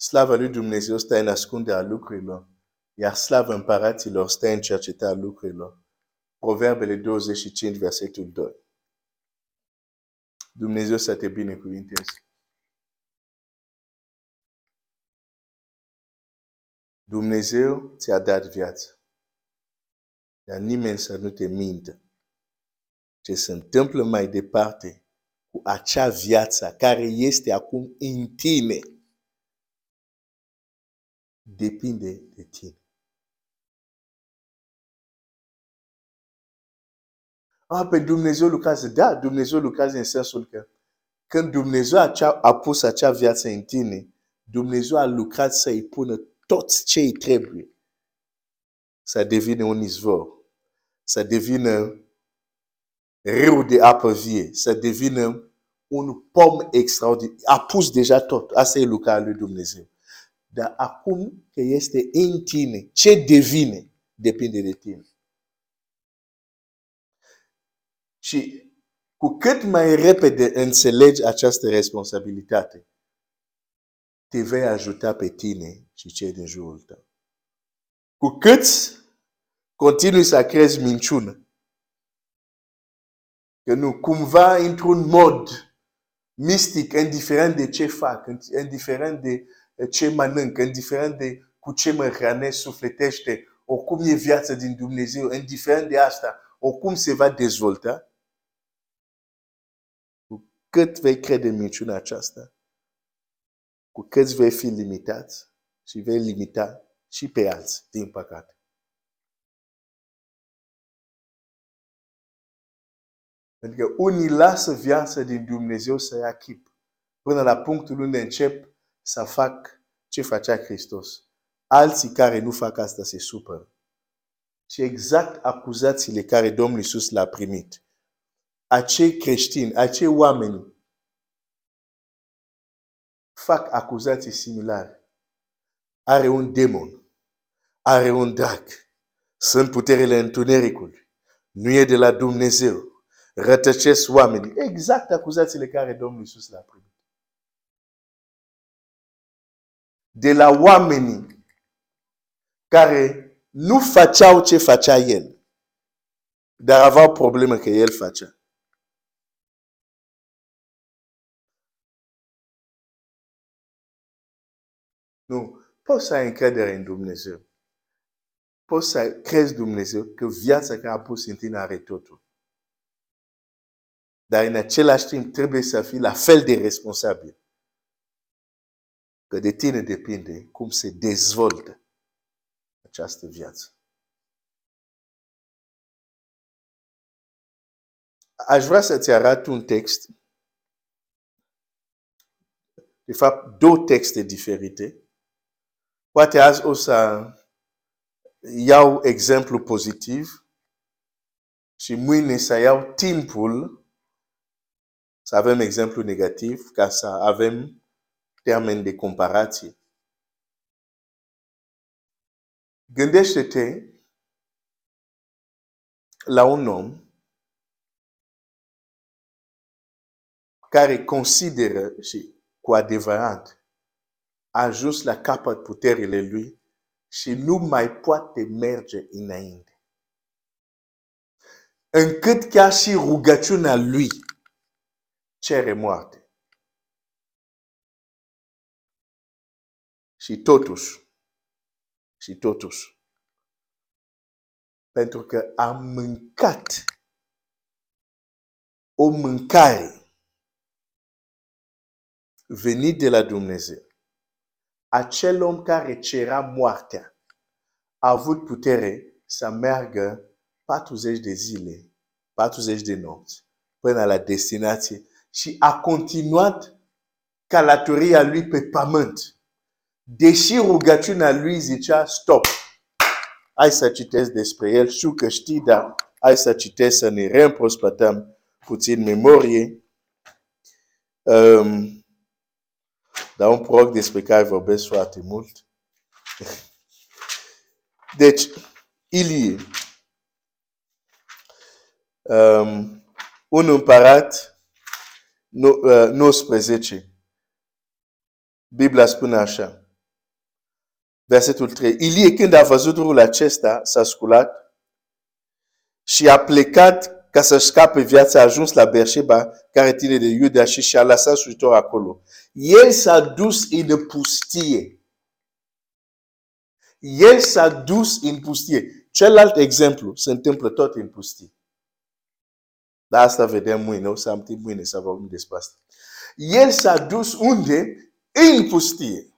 slava lui Dumnezeu stă în ascunderea lucrurilor, iar slava împăraților stă în cercetarea lucrurilor. Proverbele 25, versetul 2. Dumnezeu să te binecuvinteze. Dumnezeu ți-a dat viață. Dar nimeni să nu te mintă. Ce se întâmplă mai departe cu acea viață care este acum în tine depinde de tine. A, pe Dumnezeu lucrează. Da, Dumnezeu lucrează în sensul că când Dumnezeu a, a pus acea viață în tine, Dumnezeu a lucrat să-i pună tot ce îi trebuie. Să devină un izvor. Să devină râu de apă vie. Să devină un pom extraordinar. A pus deja tot. Asta e lucrarea lui Dumnezeu. Dar acum că este în tine, ce devine depinde de tine. Și cu cât mai repede înțelegi această responsabilitate, te vei ajuta pe tine și cei din jurul tău. Cu cât continui să crezi minciună, că nu, cumva într-un mod mistic, indiferent de ce fac, indiferent de ce mănânc, indiferent de cu ce mă hrănesc sufletește, oricum e viața din Dumnezeu, indiferent de asta, oricum se va dezvolta, cât vei crede în minciuna aceasta, cu cât vei fi limitat și vei limita și pe alții, din păcate. Pentru că unii lasă viața din Dumnezeu să ia chip. Până la punctul unde încep să fac ce facea Hristos. Alții care nu fac asta se supără. Și exact acuzațiile care Domnul Iisus l-a primit acei creștini, acei oameni fac acuzații similare. Are un demon, are un drac, sunt puterile întunericului, nu e de la Dumnezeu, rătăcesc oamenii. Exact acuzațiile care Domnul Iisus le-a primit. De la oamenii care nu făceau ce facea el, dar aveau probleme că el facea. Nu. Poți să ai încredere în Dumnezeu. Poți să crezi Dumnezeu că viața care a pus în tine are totul. Dar în același timp trebuie să fii la fel de responsabil. Că de tine depinde cum se dezvoltă această viață. Aș vrea să-ți arăt un text. De fapt, două texte diferite Poate azi o să iau exemplu pozitiv și mâine să iau timpul să avem exemplu negativ ca să avem termen de comparație. Gândește-te la un om care consideră și cu adevărat a ajuns la capăt puterile lui și nu mai poate merge înainte. Încât chiar și rugăciunea lui cere moarte. Și totuși, și totuși, pentru că am mâncat o mâncare venit de la Dumnezeu acel om care cerea moartea a avut putere să meargă 40 de zile, 40 de nopți până la destinație și a continuat călătoria lui pe pământ. Deși rugăciunea lui zicea stop. Hai să citesc despre el, știu că știi, dar hai să citesc să ne reîmprospătăm puțin memorie. Um, dar un proroc despre care vorbesc foarte mult. Deci, Ilie, um, un împărat, 19. Uh, Biblia spune așa. Versetul 3. Ilie, când a văzut lucrul acesta, s-a sculat și a plecat ca să scape viața, a ajuns la Berșeba, care ține de Iuda și și-a lăsat slujitor acolo. El s-a dus în pustie. El s-a dus în pustie. Celălalt exemplu se întâmplă tot în pustie. Dar asta vedem mâine, o să am timp mâine să vorbim despre asta. El s-a dus unde? În pustie.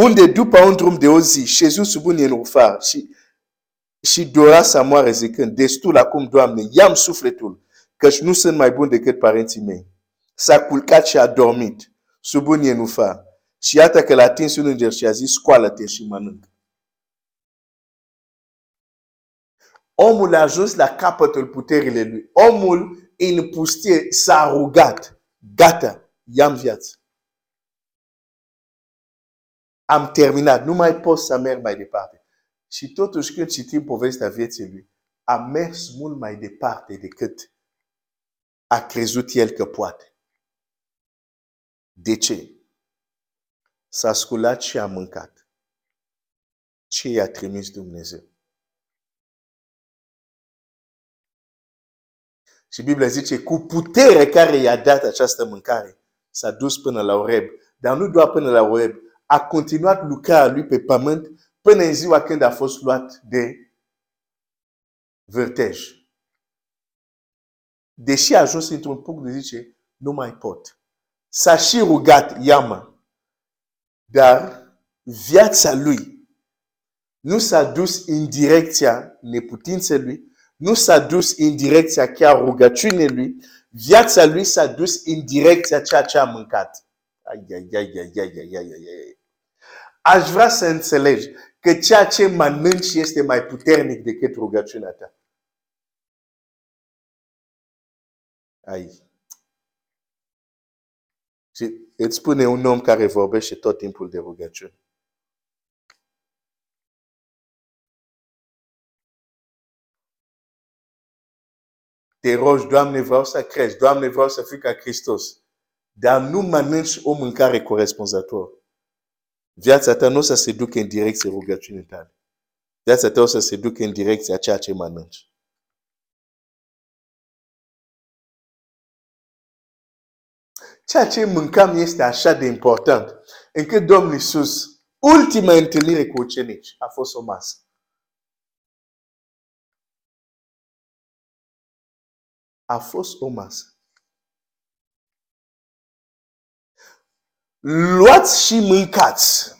Unde după un drum de o zi, șezut sub un nenufar și, și dora să moare zicând, destul acum, Doamne, i-am sufletul, căci nu sunt mai bun decât parenții mei. S-a culcat și a dormit sub un nenufar. Și iată că l-a atins un înger și a zis, scoală-te și mănâncă. Omul a ajuns la capătul puterile lui. Omul în pustie s-a rugat. Gata, i-am viață. Am terminat, nu mai pot să merg mai departe. Și totuși când citim povestea vieții lui, a mers mult mai departe decât a crezut el că poate. De ce? S-a sculat și a mâncat. Ce i-a trimis Dumnezeu? Și Biblia zice, cu putere care i-a dat această mâncare, s-a dus până la Oreb. Dar nu doar până la Oreb, a continuat lucrar lui pe pământ până în ziua când a fost luat de vârtej. Deși a ajuns într-un punct de zice, nu mai pot. S-a și rugat iama, dar viața lui nu s-a dus în direcția neputinței nu s-a dus în direcția chiar rugăciunii lui, viața lui s-a dus în direcția ceea ce a mâncat. Ai, ai, ai, ai, ai, ai, ai, ai. Aș vrea să înțelegi că ceea ce mănânci este mai puternic decât rugăciunea ta. Ai. Și îți spune un om care vorbește tot timpul de rugăciune. Te rogi, Doamne, vreau să crezi, Doamne, vreau să fiu ca Hristos. Dar nu mănânci o mâncare corespunzător. Viața ta nu o să se ducă în direcție rugăciunii tale. Viața ta o să se ducă în direcția ceea ce mănânci. Ceea ce mâncam este așa de important încât Domnul Iisus, ultima întâlnire cu ucenici, a fost o masă. A fost o masă. Luați și mâncați.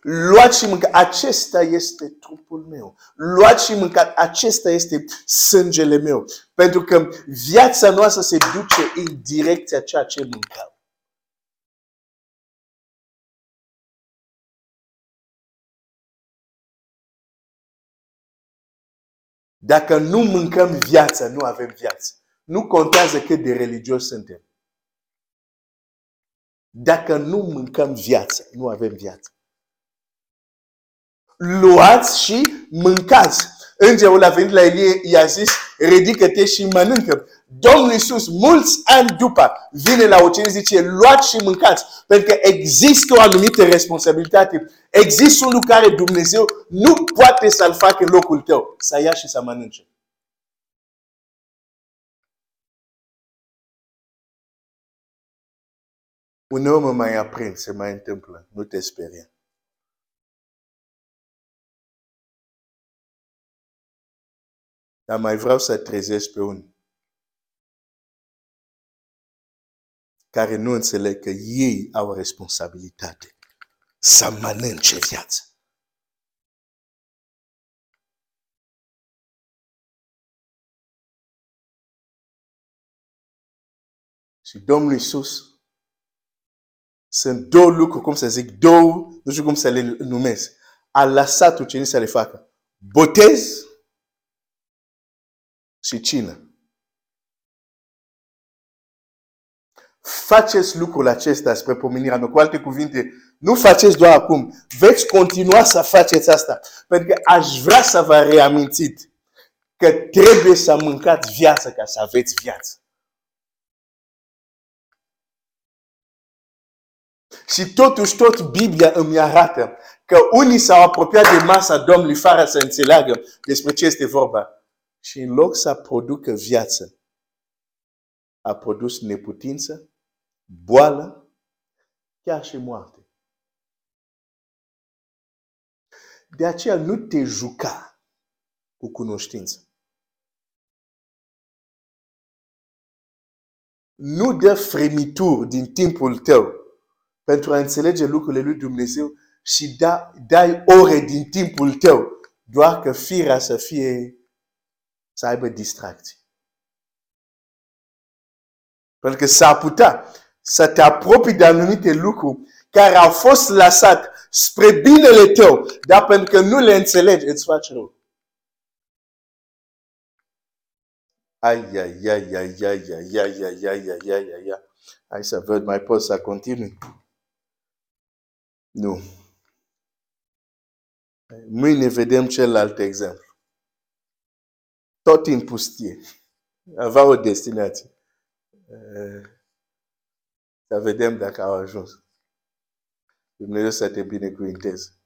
Luați și mâncați. Acesta este trupul meu. Luați și mâncați. Acesta este sângele meu. Pentru că viața noastră se duce în direcția ceea ce mâncăm. Dacă nu mâncăm viața, nu avem viață. Nu contează cât de religios suntem. Dacă nu mâncăm viață, nu avem viață. Luați și mâncați. Îngerul a venit la Elie, i-a zis, ridică-te și mănâncă. Domnul Iisus, mulți ani după, vine la ucenici zice, luați și mâncați. Pentru că există o anumită responsabilitate. Există un lucru care Dumnezeu nu poate să-l facă în locul tău. Să ia și să mănânce. Uneori mă mai aprind, se mai întâmplă. Nu te speria. Dar mai vreau să trezesc pe unii care nu înțeleg că ei au o responsabilitate să mănânce viața. Și Domnul Iisus sunt două lucruri, cum să zic, două, nu știu cum să le numesc. A lăsat ucenicii să le facă. Botez și cină. Faceți lucrul acesta spre pomenirea mea. Cu alte cuvinte, nu faceți doar acum. Veți continua să faceți asta. Pentru că aș vrea să vă reamintiți că trebuie să mâncați viață ca să aveți viață. Și totuși tot Biblia îmi arată că unii s-au apropiat de masa Domnului fără să înțeleagă despre ce este vorba. Și în loc să producă viață, a produs neputință, boală, chiar și moarte. De aceea nu te juca cu cunoștință. Nu dă fremituri din timpul tău pentru a înțelege lucrurile lui Dumnezeu și da, dai ore din timpul tău doar că firea să fie, să aibă distracții. Pentru că s-ar putea să te apropii de anumite lucruri care au fost lăsat spre binele tău, dar pentru că nu le înțelegi, îți faci rău. Ai, ai, ai, ai, ai, ai, ai, ai, ai, ai, ai, ai, ai. Hai să văd, mai pot să continui? Nu. Mâine vedem celălalt exemplu. Tot în pustie. Avea o destinație. Să vedem dacă au ajuns. Dumnezeu să te binecuvinteze.